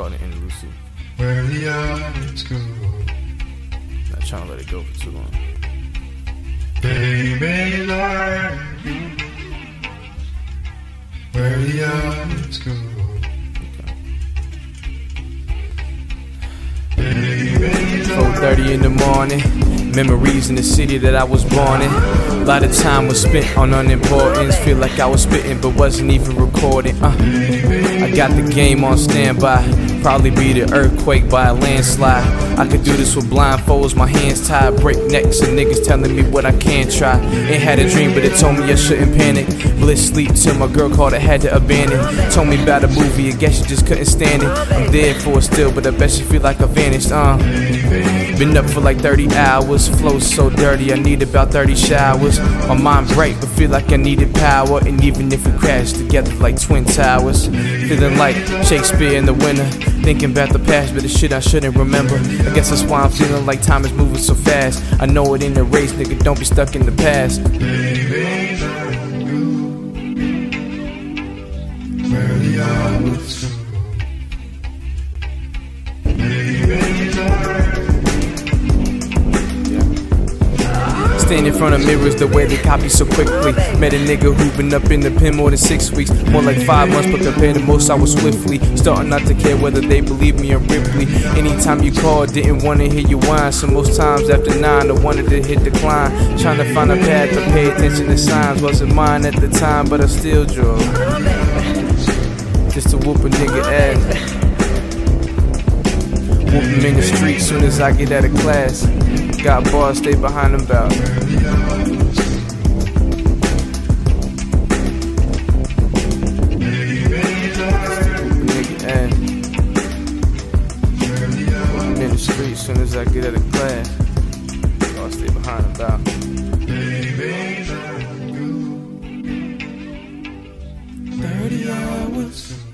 called the Interlucid. Where the others go, Not trying to let it go for too long. they may lie. Where the others go, they may 4:30 in the morning. Memories in the city that I was born in. A lot of time was spent on unimportance. Feel like I was spitting, but wasn't even recording. Uh, I got the game on standby. Probably be the earthquake by a landslide. I could do this with blindfolds, my hands tied, break necks, and niggas telling me what I can't try. Ain't had a dream, but it told me I shouldn't panic. Bliss sleep till my girl called, I had to abandon. Told me about a movie, I guess she just couldn't stand it. I'm dead for it still, but I bet she feel like I vanished. Uh. Been up for like 30 hours, flow so dirty, I need about 30 showers. My mind bright, but feel like I needed power. And even if we crash together like twin towers, feeling like Shakespeare in the winter. Thinking about the past, but the shit I shouldn't remember. I guess that's why I'm feeling like time is moving so fast. I know it ain't a race, nigga, don't be stuck in the past. Stand in front of mirrors the way they copy so quickly. Met a nigga who been up in the pen more than six weeks. More like five months, but compared to most, I was swiftly. Starting not to care whether they believe me or Ripley. Anytime you called, didn't wanna hear you whine. So most times after nine, I wanted to hit the decline. Trying to find a path to pay attention to signs. Wasn't mine at the time, but I still drove. Just to whoop a nigga ass. Whoop him in the street soon as I get out of class. Got bars, stay behind them bout. Eh. In the street, soon as I get out of class, I'll stay behind about. Thirty hours.